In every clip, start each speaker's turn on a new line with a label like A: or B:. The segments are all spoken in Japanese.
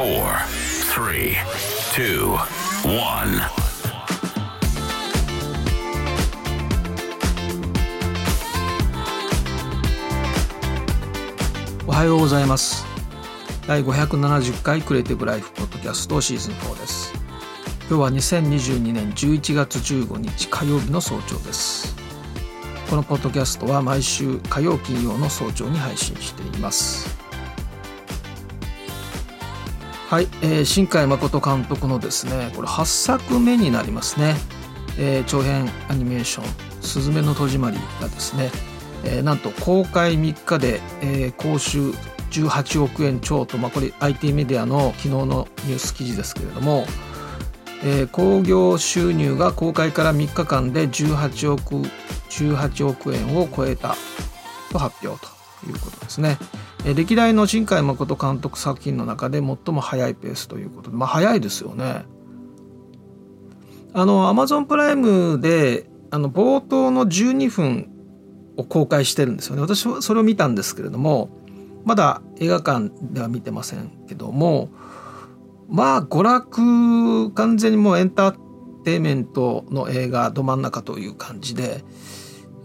A: four, three, two, one.
B: おはようございます。第570回クリエイティブライフポッドキャストシーズン4です。今日は2022年11月15日火曜日の早朝です。このポッドキャストは毎週火曜金曜の早朝に配信しています。はい、えー、新海誠監督のですねこれ8作目になりますね、えー、長編アニメーション「すずめの戸締まり」がですねえー、なんと公開3日で、えー、講習18億円超と、まあ、これ IT メディアの昨日のニュース記事ですけれども、えー、興行収入が公開から3日間で18億 ,18 億円を超えたと発表ということですね。歴代の新海誠監督作品の中で最も速いペースということで、まあ、早いですよね。あのアマゾンプライムであの冒頭の12分を公開してるんですよね私はそれを見たんですけれどもまだ映画館では見てませんけどもまあ娯楽完全にもうエンターテインメントの映画ど真ん中という感じで、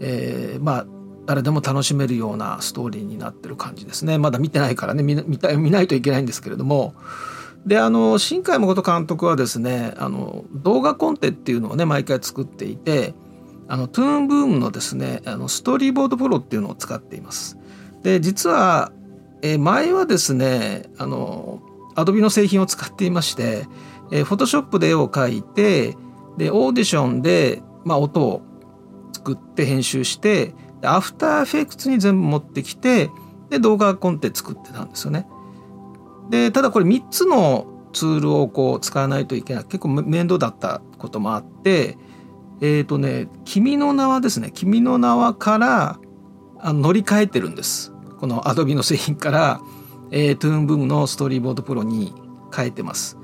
B: えー、まあ誰でも楽しめるようなストーリーになってる感じですね。まだ見てないからね。見見た見ないといけないんですけれども。であの新海誠監督はですねあの動画コンテっていうのをね毎回作っていてあのトゥーンブームのですねあのストーリーボードプロっていうのを使っています。で実は、え前はですねあのアドビの製品を使っていまして、えフォトショップで絵を描いてでオーディションで、まあ、音を作って編集してで After Effects に全部持ってきてで動画コンテ作ってたんですよね。でただこれ3つのツールをこう使わないといけない。結構面倒だったこともあってえっ、ー、とね「君の名は」ですね「君の名は」からあの乗り換えてるんです。この Adobe の製品から、えー、 Toon Boom の Storyboard Pro に変えてます。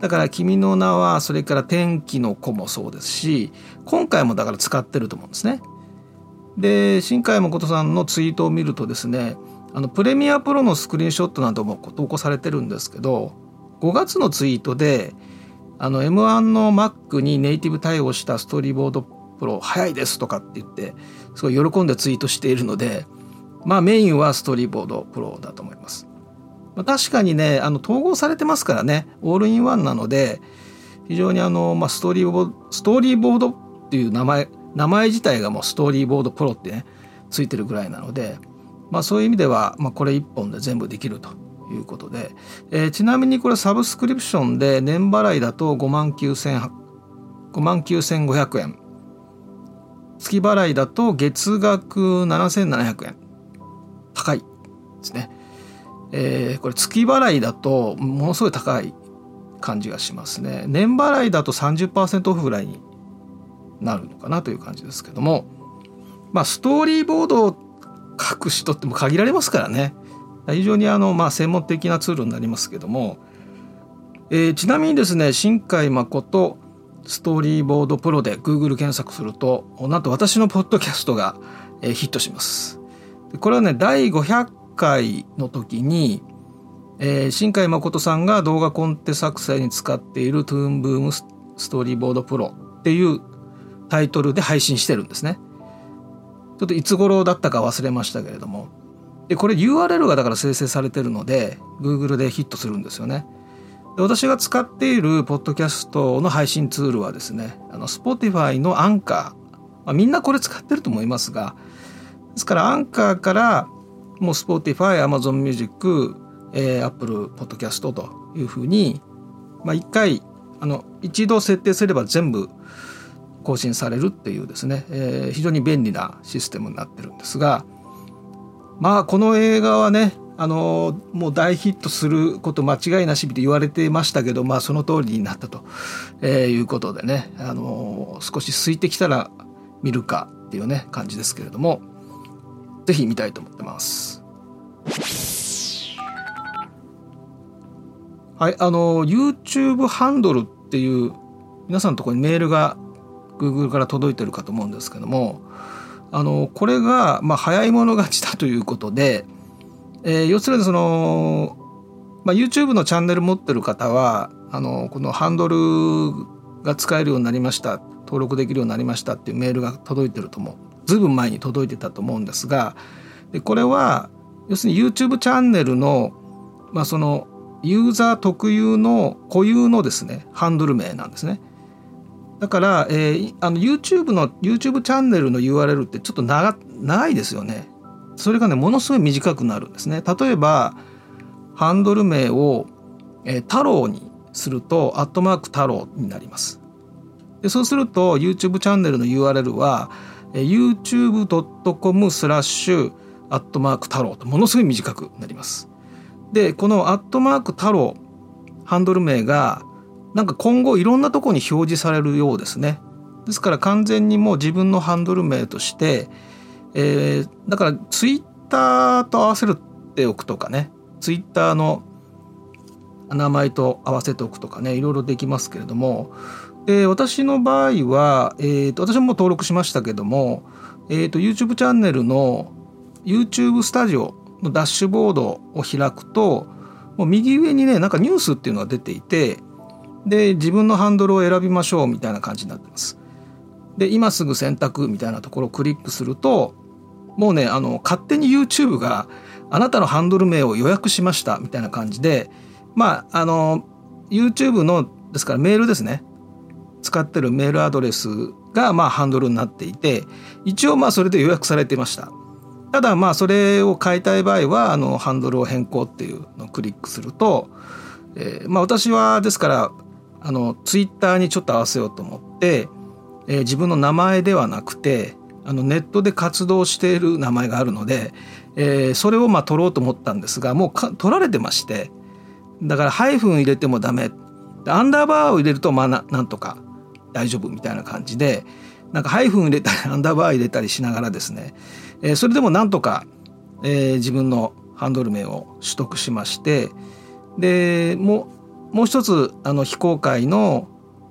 B: だから「君の名は」それから「天気の子」もそうですし今回もだから使ってると思うんですね。で新海誠さんのツイートを見るとですねあのプレミアプロのスクリーンショットなども投稿されてるんですけど5月のツイートであの M1 の Mac にネイティブ対応したストーリーボードプロ早いですとかって言ってすごい喜んでツイートしているのでまあメインはストーリーボードプロだと思います。まあ、確かにねあの統合されてますからねオールインワンなので非常にあの、まあ、ストーリーボストーリーボードっていう名前名前自体がもうストーリーボードプロってねついてるぐらいなので、まあ、そういう意味では、まあ、これ1本で全部できるということで、えー、ちなみにこれサブスクリプションで年払いだと5万9500円。月払いだと月額7700円。高いですね、えー、これ月払いだとものすごい高い感じがしますね。年払いだと30%オフぐらいになるのかなという感じですけども。まあストーリーボードを書く人っても限られますからね。非常にあの、まあ、専門的なツールになりますけども、えー、ちなみにですね新海誠ストーリーボードプロで Google 検索するとなんと私のポッドキャストが、えー、ヒットします。これはね第500回の時に、えー、新海誠さんが動画コンテ作成に使っているトゥーンブームストーリーボードプロっていうタイトルで配信してるんですね。ちょっといつ頃だったか忘れましたけれども。でこれ URL がだから生成されてるので Google でヒットするんですよね。で私が使っているポッドキャストの配信ツールはですねあの Spotify のアンカー、まあ、みんなこれ使ってると思いますがですからアンカーからもう Spotify、Amazon Music、えー、Apple Podcast というふうに、まあ、1回あの一度設定すれば全部更新されるっていうですね、えー、非常に便利なシステムになってるんですがまあこの映画はねあのもう大ヒットすること間違いなしって言われてましたけど、まあ、その通りになったと、えー、いうことでねあの少し空いてきたら見るかっていうね感じですけれども是非見たいと思ってます。はい、あの YouTube ハンドルっていう皆さんのところにメールが Google から届いてるかと思うんですけどもあのこれが、まあ、早い者勝ちだということで、えー、要するにそのまあ、YouTube のチャンネル持ってる方はあのこのハンドルが使えるようになりました登録できるようになりましたっていうメールが届いてると思うずいぶん前に届いてたと思うんですがでこれは要するに YouTube チャンネルの,、まあそのユーザー特有の固有のですねハンドル名なんですね。だから、えー、あの YouTube の YouTube チャンネルの URL ってちょっと長長いですよね。それがねものすごい短くなるんですね。例えばハンドル名を、えー、太郎にするとアットマーク太郎になります。でそうすると YouTube チャンネルの URL は、えー、youtube.com スラッシュアットマーク太郎とものすごい短くなります。でこのアットマーク太郎ハンドル名がなんか今後いろんなとこに表示されるようですね。ですから完全にもう自分のハンドル名として、えー、だからツイッターと合わせるっておくとかね。ツイッターの名前と合わせておくとかね。いろいろできますけれども、えー、私の場合は、えーと、私も登録しましたけども、えーと、YouTube チャンネルの YouTube スタジオのダッシュボードを開くともう右上にねなんかニュースっていうのが出ていてで自分のハンドルを選びましょうみたいな感じになってます。で今すぐ選択みたいなところをクリックするともうねあの勝手に YouTube があなたのハンドル名を予約しましたみたいな感じでまああの YouTube のですからメールですね使ってるメールアドレスがまあハンドルになっていて一応まあそれで予約されていましたただまあそれを変えたい場合はあのハンドルを変更っていうのをクリックすると、えー、まあ私はですからあのツイッターにちょっと合わせようと思って、えー、自分の名前ではなくてあのネットで活動している名前があるので、えー、それをまあ取ろうと思ったんですがもう取られてましてだからハイフン入れてもダメ。アンダーバーを入れるとまあなんとか大丈夫みたいな感じでなんかハイフン入れたり アンダーバー入れたりしながらですね、えー、それでもなんとか、えー、自分のハンドル名を取得しましてでもうもう一つあの非公開の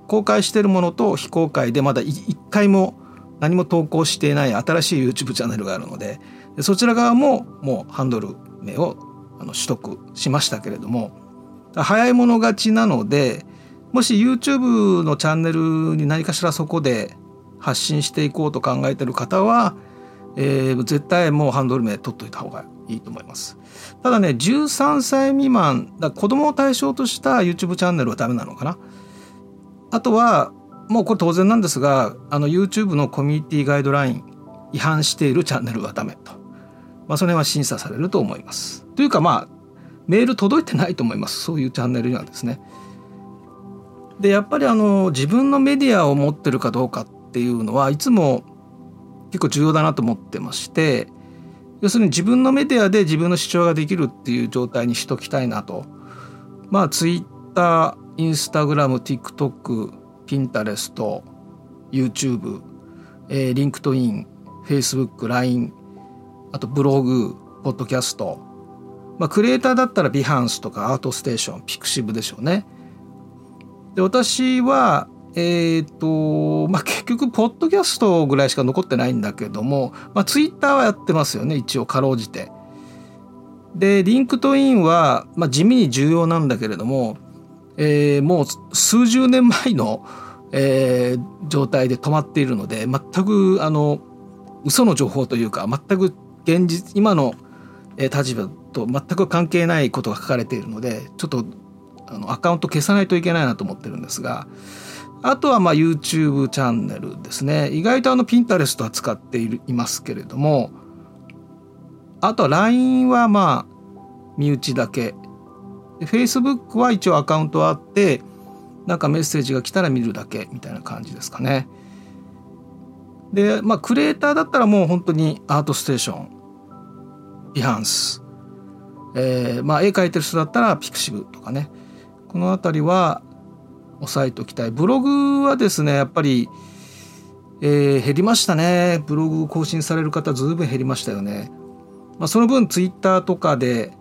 B: 公開しているものと非公開でまだ一回も何も投稿していない新しい YouTube チャンネルがあるのでそちら側ももうハンドル名をあの取得しましたけれども早い者勝ちなのでもし YouTube のチャンネルに何かしらそこで発信していこうと考えてる方は、えー、絶対もうハンドル名取っといた方がいいと思います。ただね13歳未満だ子供を対象とした YouTube チャンネルはダメなのかなあとはもうこれ当然なんですがあの YouTube のコミュニティガイドライン違反しているチャンネルはダメと、まあ、その辺は審査されると思います。というかまあメール届いてないと思いますそういうチャンネルにはですね。でやっぱりあの自分のメディアを持ってるかどうかっていうのはいつも結構重要だなと思ってまして要するに自分のメディアで自分の主張ができるっていう状態にしときたいなと。まあ Twitter、Instagram、TikTok Pinterest YouTube、え、 LinkedIn Facebook、LINE あとブログポッドキャストまあクリエイターだったら Behance とか ArtStation pixiv でしょうねで私はえっ、ー、とまあ結局ポッドキャストぐらいしか残ってないんだけどもまあツイッターはやってますよね一応かろうじて。で LinkedIn は、まあ、地味に重要なんだけれどもえー、もう数十年前の、えー、状態で止まっているので全くあの嘘の情報というか全く現実今の立場と全く関係ないことが書かれているのでちょっとあのアカウント消さないといけないなと思ってるんですがあとはまあ YouTube チャンネルですね。意外とあのピンタレストは使っているいますけれどもあとは LINE はまあ身内だけ。Facebook は一応アカウントあってなんかメッセージが来たら見るだけみたいな感じですかね。でまあクリエイターだったらもう本当にアートステーションビハンス、えー、まあ絵描いてる人だったらピクシブとかね。この辺りは押さえておきたい。ブログはですねやっぱり、えー、減りましたね。ブログ更新される方ずいぶん減りましたよね。まあ、その分ツイッターとかで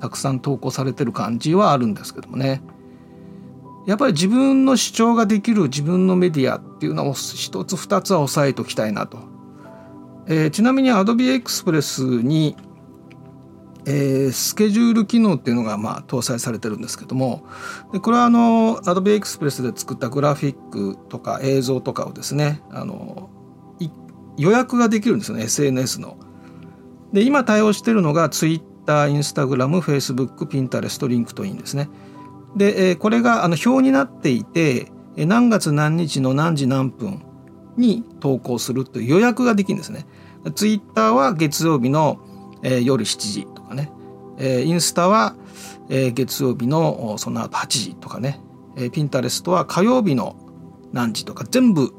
B: たくさん投稿されてる感じはあるんですけどもね。やっぱり自分の主張ができる自分のメディアっていうのを一つ二つは押さえておきたいなと、えー、ちなみに Adobe Express にえー、スケジュール機能っていうのがまあ搭載されてるんですけどもでこれはあの Adobe Express で作ったグラフィックとか映像とかをですねあの予約ができるんですよね SNS の。で今対応してるのが Twitter、Instagram、Facebook、Pinterest、LinkedIn ですね。で、えー、これがあの表になっていて何月何日の何時何分に投稿するという予約ができるんですね。ツイッターは月曜日の、えー、夜7時、えー、インスタは、えー、月曜日のその後8時とかね、えー、ピンタレストは火曜日の何時とか全部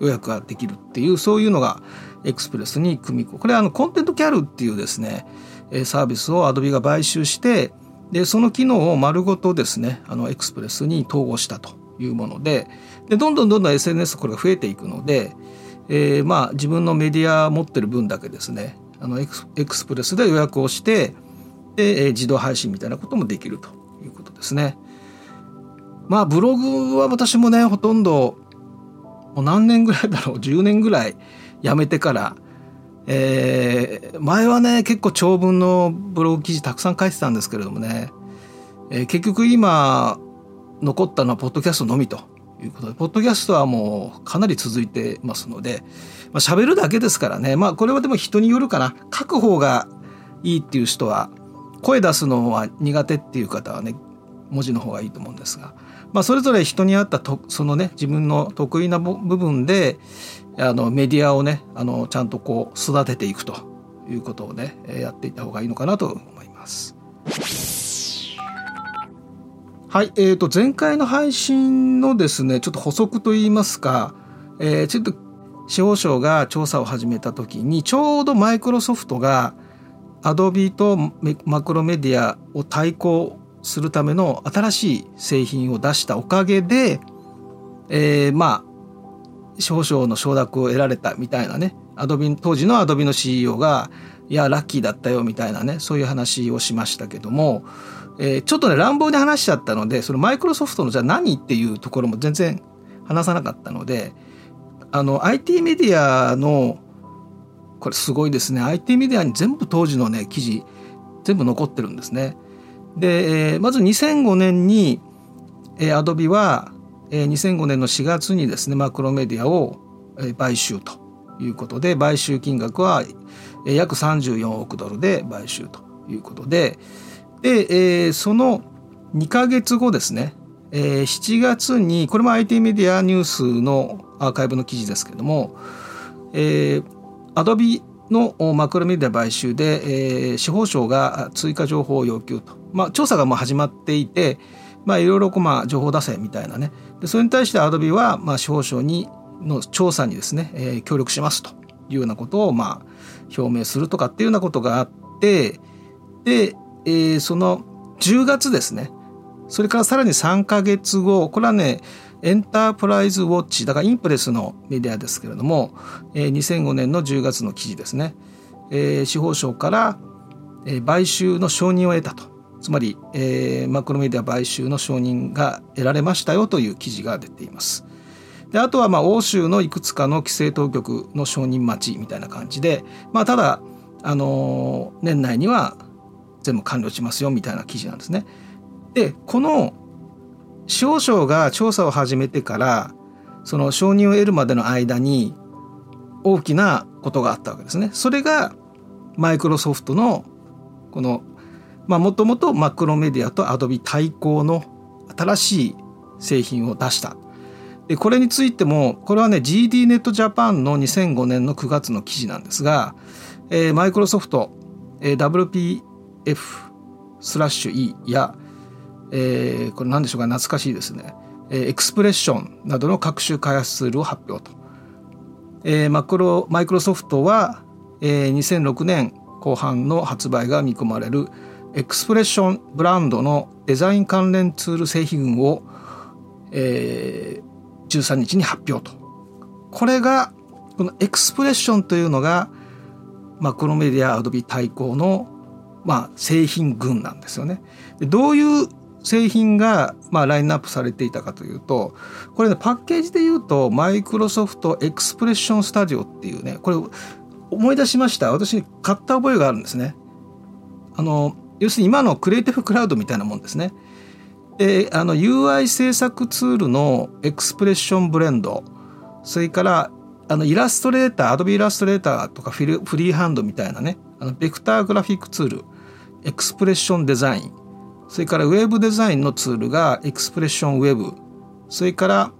B: 予約ができるっていうそういうのがエクスプレスに組み込む。これはあのコンテントキャルっていうですねサービスをアドビが買収してでその機能を丸ごとですねあのエクスプレスに統合したというものででどんどんどんどん SNS これが増えていくので、えー、まあ自分のメディア持ってる分だけですねあのエクスプレスで予約をしてで、え、自動配信みたいなこともできるということですね。まあブログは私もねほとんどもう何年ぐらいだろう10年ぐらい辞めてから、えー、前はね結構長文のブログ記事たくさん書いてたんですけれどもね、えー、結局今残ったのはポッドキャストのみということでポッドキャストはもうかなり続いてますので、まあ、喋るだけですからねまあこれはでも人によるかな書く方がいいっていう人は声出すのは苦手っていう方はね文字の方がいいと思うんですがまあ、それぞれ人に合ったとそのね自分の得意な部分であのメディアをねあのちゃんとこう育てていくということをねやっていった方がいいのかなと思います。はい、えー、と前回の配信のですねちょっと補足といいますか、えー、ちょっと司法省が調査を始めた時にちょうどマイクロソフトがアドビとマクロメディアを対抗するための新しい製品を出したおかげで、えー、まあ少々の承諾を得られたみたいなね。アドビ当時のアドビの CEO がいやラッキーだったよみたいなねそういう話をしましたけども、えー、ちょっとね乱暴に話しちゃったのでそのマイクロソフトのじゃあ何っていうところも全然話さなかったのであの IT メディアのこれすごいですね IT メディアに全部当時のね記事全部残ってるんですね。で、まず2005年に、えー、アドビは、えー、2005年の4月にですねマクロメディアを、買収ということで買収金額は、えー、約34億ドルで買収ということでで、その2か月後ですね、えー、7月にこれも IT メディアニュースのアーカイブの記事ですけども、アドビのマクロメディア買収で、えー、司法省が追加情報を要求と。まあ、調査がもう始まっていて、まあ、いろいろこうまあ情報出せみたいなね。でそれに対してアドビはまあ司法省にの調査にですね、えー、協力しますというようなことをまあ表明するとかっていうようなことがあってで、えー、その10月ですね。それからさらに3か月後これはねエンタープライズウォッチだからインプレスのメディアですけれども、えー、2005年の10月の記事ですね、えー、司法省から、えー、買収の承認を得たとつまり、えー、マクロメディア買収の承認が得られましたよという記事が出ています。であとはまあ欧州のいくつかの規制当局の承認待ちみたいな感じで、まあ、ただ、あのー、年内には全部完了しますよみたいな記事なんですね。でこの司法省が調査を始めてからその承認を得るまでの間に大きなことがあったわけですね。それがマイクロソフトのこのもともとマクロメディアとアドビ対抗の新しい製品を出した。でこれについてもこれはね GD ネットジャパンの2005年の9月の記事なんですが、マイクロソフト、WPF スラッシュ E や、えー、これ何でしょうか懐かしいですね、えー、エクスプレッションなどの各種開発ツールを発表と、えー、マクロマイクロソフトは、えー、2006年後半の発売が見込まれるエクスプレッションブランドのデザイン関連ツール製品群を、えー、13日に発表と。これが、このエクスプレッションというのが、マクロメディアアドビ対抗の、まあ、製品群なんですよね。どういう製品が、まあ、ラインナップされていたかというとこれねパッケージで言うとマイクロソフトエクスプレッションスタジオっていうねこれ思い出しました？私買った覚えがあるんですね。あの要するに今のクリエイティブクラウドみたいなもんですね。であの UI 制作ツールのエクスプレッションブレンドそれからあのイラストレーターアドビイラストレーターとかフィルフリーハンドみたいなねあのベクターグラフィックツールエクスプレッションデザインそれからウェブデザインのツールが Expression Web それから、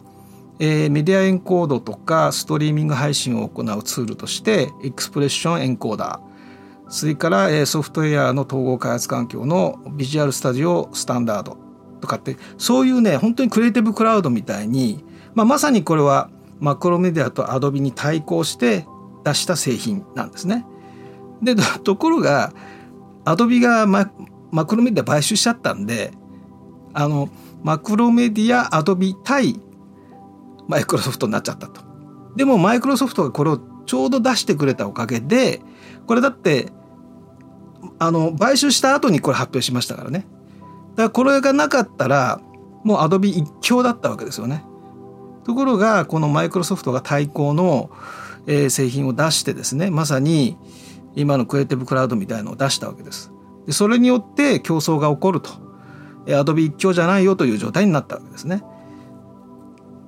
B: えー、メディアエンコードとかストリーミング配信を行うツールとして Expression Encoder それから、えー、ソフトウェアの統合開発環境の Visual Studio Standard とかってそういうね本当に Creative Cloud みたいに、まあ、まさにこれは Macromedia と Adobe に対抗して出した製品なんですね。でところがアドビがママクロメディア買収しちゃったんであのマクロメディアアドビ対マイクロソフトになっちゃったと。でもマイクロソフトがこれをちょうど出してくれたおかげでこれだってあの買収した後にこれ発表しましたからね。だからこれがなかったらもうアドビ一強だったわけですよね。ところがこのマイクロソフトが対抗の、えー、製品を出してですねまさに今のクリエイティブクラウドみたいのを出したわけです。でそれによって競争が起こると。アドビ一強じゃないよという状態になったわけですね。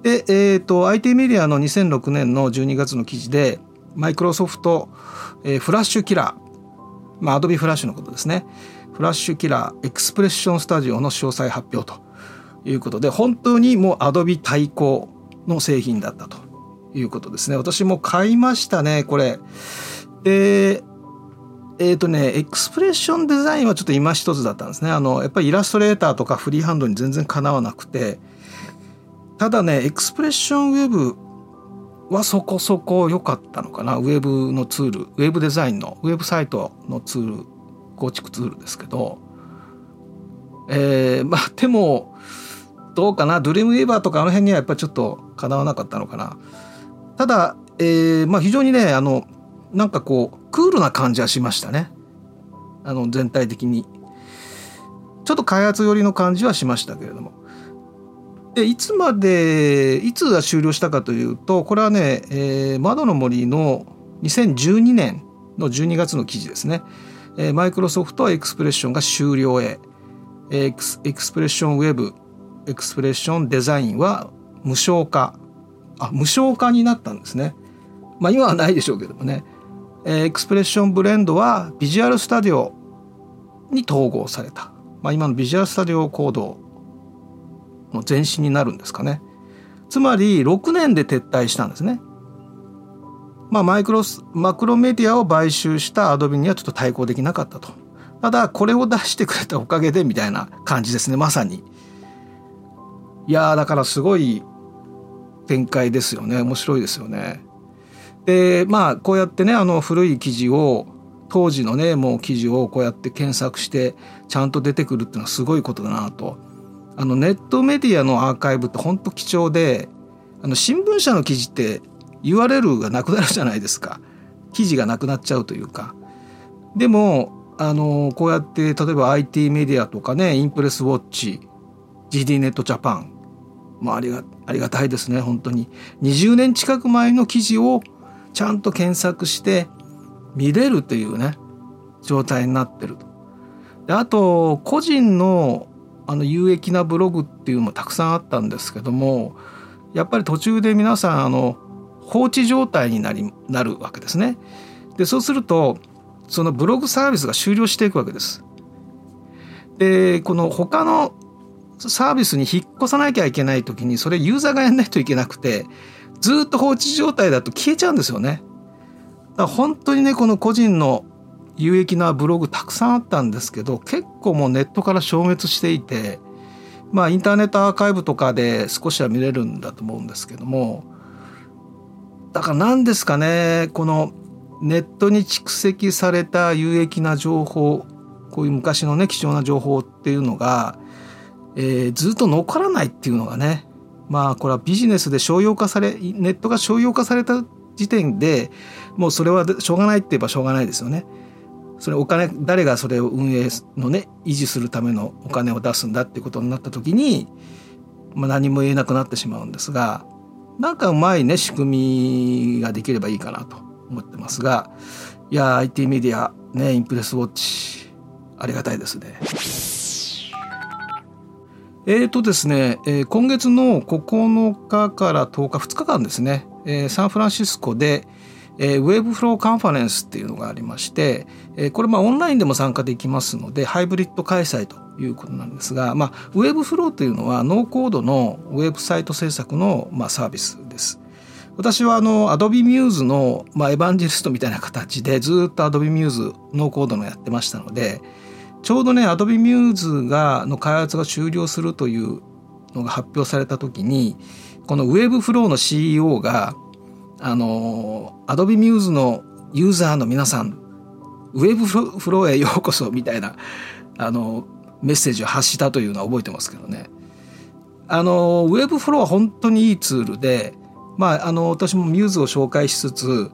B: で、えーと、IT メディアの2006年の12月の記事でマイクロソフト、えー、フラッシュキラー、まあ、アドビフラッシュのことですねフラッシュキラーエクスプレッションスタジオの詳細発表ということで本当にもうアドビ対抗の製品だったということですね私も買いましたねこれでえっ、ー、とねエクスプレッションデザインはちょっと今一つだったんですね。あのやっぱりイラストレーターとかフリーハンドに全然かなわなくて。ただねエクスプレッションウェブはそこそこ良かったのかな。ウェブのツールウェブデザインのウェブサイトのツール構築ツールですけど。えー、まあでもどうかな。ドリームウェーバーとかあの辺にはやっぱちょっとかなわなかったのかな。ただ、えー、まあ非常にねあのなんかこうクールな感じはしましたねあの全体的にちょっと開発寄りの感じはしましたけれどもでいつまでいつが終了したかというとこれはね、えー、窓の森の2012年の12月の記事ですね。マイクロソフトは Expression が終了へエクス Expression Web Expression Design は無償化あ無償化になったんですね。まあ今はないでしょうけどもね。 Expression Blend は Visual Studio に統合された。まあ今の Visual Studio Code の前身になるんですかね。つまり6年で撤退したんですね。まあ、マイクロスマクロメディアを買収したアドビにはちょっと対抗できなかったと。ただこれを出してくれたおかげでみたいな感じですねまさに。いやだからすごい展開ですよね面白いですよね。でまあこうやってねあの古い記事を当時のねもう記事をこうやって検索してちゃんと出てくるっていうのはすごいことだなと。あのネットメディアのアーカイブって本当貴重であの新聞社の記事って URL がなくなるじゃないですか。記事がなくなっちゃうというか。でもあのこうやって例えば IT メディアとかねインプレスウォッチ GD ネットジャパンまあありがありがたいですね本当に。20年近く前の記事をちゃんと検索して見れるというね状態になってると。であと個人のあの有益なブログっていうのもたくさんあったんですけどもやっぱり途中で皆さんあの放置状態になりなるわけですね。でそうするとそのブログサービスが終了していくわけです。でこの他のサービスに引っ越さなきゃいけない時にそれユーザーがやんないといけなくてずっと放置状態だと消えちゃうんですよね。だから本当にねこの個人の有益なブログたくさんあったんですけど結構もうネットから消滅していてまあインターネットアーカイブとかで少しは見れるんだと思うんですけどもだから何ですかねこのネットに蓄積された有益な情報こういう昔のね貴重な情報っていうのが、えー、ずっと残らないっていうのがねまあこれはビジネスで商用化されネットが商用化された時点でもうそれはしょうがないって言えばしょうがないですよね。それお金誰がそれを運営のね維持するためのお金を出すんだっていうことになった時に、まあ、何も言えなくなってしまうんですがなんかうまいね仕組みができればいいかなと思ってますがいや IT メディアねインプレスウォッチありがたいですね。えーとですね、今月の9日から10日2日間ですね、サンフランシスコで、えー、 Webflow Conference っていうのがありまして、これまあオンラインでも参加できますのでハイブリッド開催ということなんですが、まあ、 Webflow というのはノーコードのウェブサイト制作のまあサービスです。私はあの Adobe Muse のまあエヴァンジェリストみたいな形でずっと Adobe Muse ノーコードのやってましたのでちょうどね Adobe Muse がの開発が終了するというのが発表された時にこの Webflow の CEO があの Adobe Muse のユーザーの皆さんウェブフローへようこそみたいなあのメッセージを発したというのは覚えてますけどね。あのウェブフローは本当にいいツールで、まあ、あの私もミューズを紹介しつつ、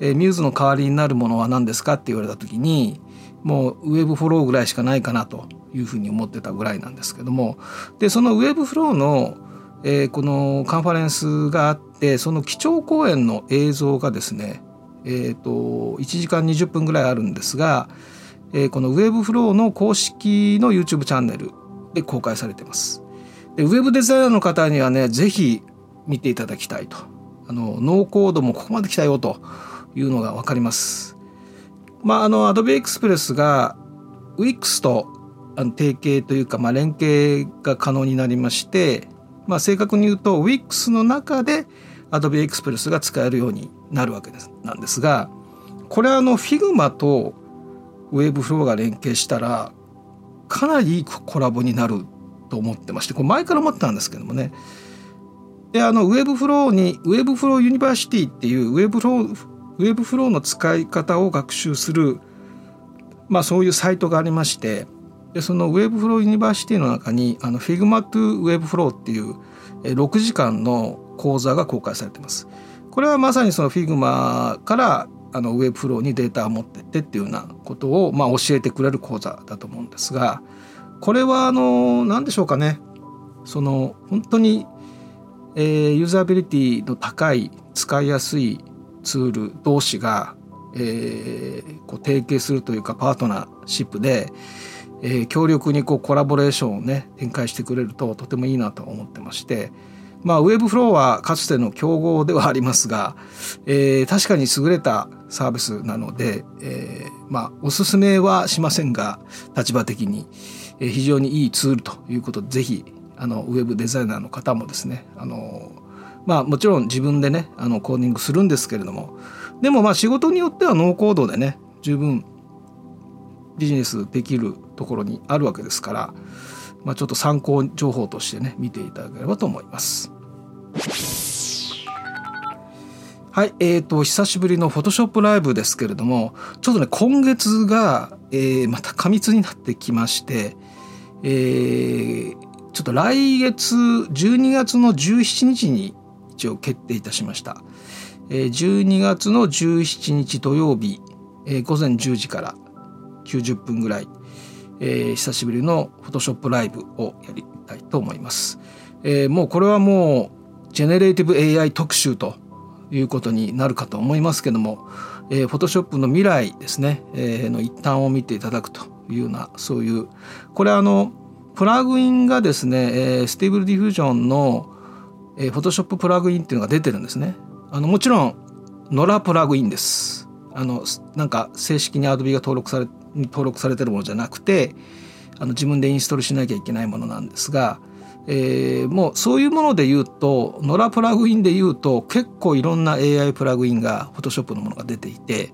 B: えー、ミューズの代わりになるものは何ですかって言われた時にもうウェブフローぐらいしかないかなというふうに思ってたぐらいなんですけどもでそのウェブフローの、えー、このカンファレンスがあってその基調講演の映像がですねえーと、1時間20分ぐらいあるんですが、えー、この Webflow の公式の YouTube チャンネルで公開されてます。でウェブデザイナーの方にはねぜひ見ていただきたいとあのノーコードもここまで来たよというのが分かります。まああの Adobe Express が Wix と提携というか、まあ、連携が可能になりまして、まあ、正確に言うと Wix の中で Adobe Express が使えるようになるわけですなんですがこれはあの Figma と Webflow が連携したらかなりいいコラボになると思ってましてこれ前から思ってたんですけどもね。であの Webflow に Webflow University っていう Webflow, Webflow の使い方を学習するまあそういうサイトがありましてでその Webflow University の中にあの Figma to Webflow っていう6時間の講座が公開されてます。これはまさにその Figma からあの Webflow にデータを持ってってっていうようなことをまあ教えてくれる講座だと思うんですがこれはあの何でしょうかねその本当に、えー、ユーザビリティの高い使いやすいツール同士が、えー、こう提携するというかパートナーシップで、えー、強力にこうコラボレーションをね展開してくれるととてもいいなと思ってましてまあ、ウェブフローはかつての競合ではありますが、えー、確かに優れたサービスなので、えー、まあ、おすすめはしませんが、立場的に、えー、非常にいいツールということで、ぜひ、あの、ウェブデザイナーの方もですね、あの、まあ、もちろん自分でね、あの、コーディングするんですけれども、でもまあ、仕事によってはノーコードでね、十分ビジネスできるところにあるわけですから、まあ、ちょっと参考情報としてね見ていただければと思います。はい、えーと、久しぶりのフォトショップライブですけれどもちょっとね今月が、えー、また過密になってきまして、えー、ちょっと来月12月の17日に一応決定いたしました。えー、12月の17日土曜日、えー、午前10時から90分ぐらいえー、久しぶりの Photoshop ライブをやりたいと思います。えー、もうこれはもうジェネレーティブ AI 特集ということになるかと思いますけども、えー、 Photoshop の未来ですね、えー、の一端を見ていただくというようなそういうこれあのプラグインがですね、えー、 Stable Diffusion の、えー、 Photoshop プラグインっていうのが出てるんですね。あのもちろん野良プラグインです。あのなんか正式に Adobe が登録され登録されてるものじゃなくてあの自分でインストールしなきゃいけないものなんですが、えー、もうそういうもので言うとノラプラグインで言うと結構いろんな AI プラグインが Photoshop のものが出ていて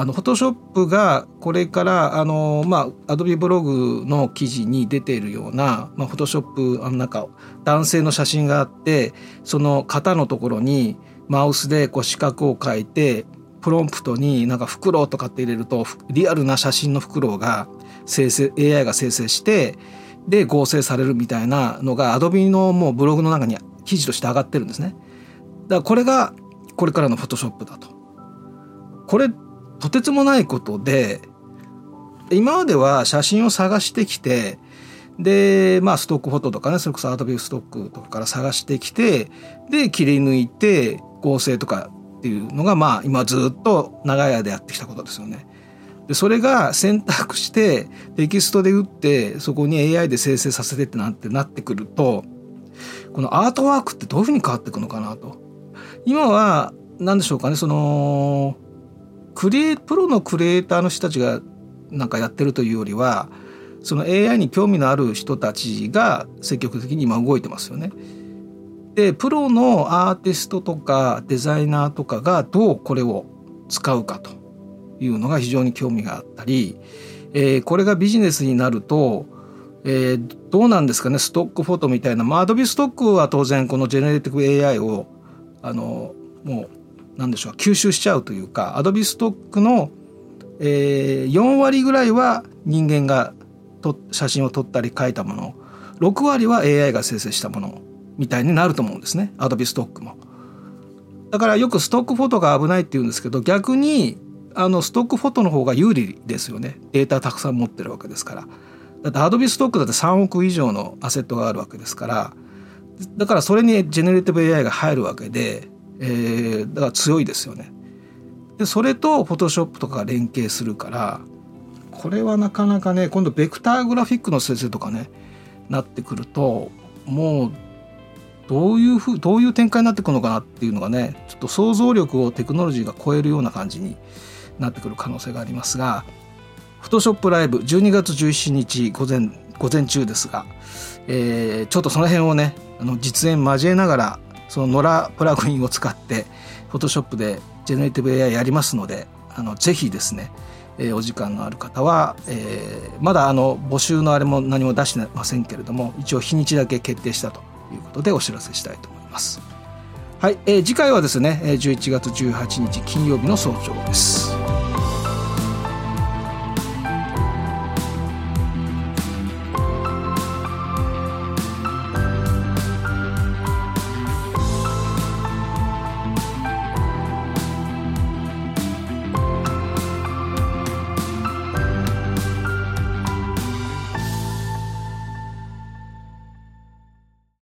B: あの Photoshop がこれからあの、まあ、Adobe ブログの記事に出ているような、まあ、Photoshop あのなんか男性の写真があってその型のところにマウスでこう四角を書いてプロンプトになんかフクロウとかって入れるとリアルな写真のフクロウが生成 AI が生成してで合成されるみたいなのが Adobe のもうブログの中に記事として上がってるんですね。だからこれがこれからのフォトショップだと。これとてつもないことで今までは写真を探してきてでまあストックフォトとかねそれこそ Adobe ストックとかから探してきてで切り抜いて合成とかっていうのがまあ今ずっと長い間やってきたことですよね。でそれが選択してテキストで打ってそこに AI で生成させてってなんてなってくるとこのアートワークってどういうふうに変わっていくのかなと。今は何でしょうかねそのクリエプロのクリエイターの人たちがなんかやってるというよりはその AI に興味のある人たちが積極的に今動いてますよね。でプロのアーティストとかデザイナーとかがどうこれを使うかというのが非常に興味があったり、えー、これがビジネスになると、えー、どうなんですかねストックフォトみたいな、まあ、アドビストックは当然このジェネレティブ AI をあのもう何でしょう吸収しちゃうというかアドビストックの、えー、4割ぐらいは人間がと写真を撮ったり書いたもの6割は AI が生成したものみたいになると思うんですねアドビストックも。だからよくストックフォトが危ないって言うんですけど逆にあのストックフォトの方が有利ですよねデータたくさん持ってるわけですから。だってアドビストックだって3億以上のアセットがあるわけですからだからそれにジェネレティブ AI が入るわけで、えー、だから強いですよね。でそれとフォトショップとかが連携するからこれはなかなかね今度ベクターグラフィックの先生とかねなってくるともうどういうふうどういう展開になってくるのかなっていうのがねちょっと想像力をテクノロジーが超えるような感じになってくる可能性がありますがフォトショップライブ12月17日午前午前中ですが、えー、ちょっとその辺をねあの実演交えながらそのノラプラグインを使ってフォトショップでジェネレティブ AI やりますのであのぜひですねえー、お時間のある方は、えー、まだあの募集のあれも何も出してませんけれども一応日にちだけ決定したということでお知らせしたいと思います。はい、えー、次回はですね11月18日金曜日の早朝です。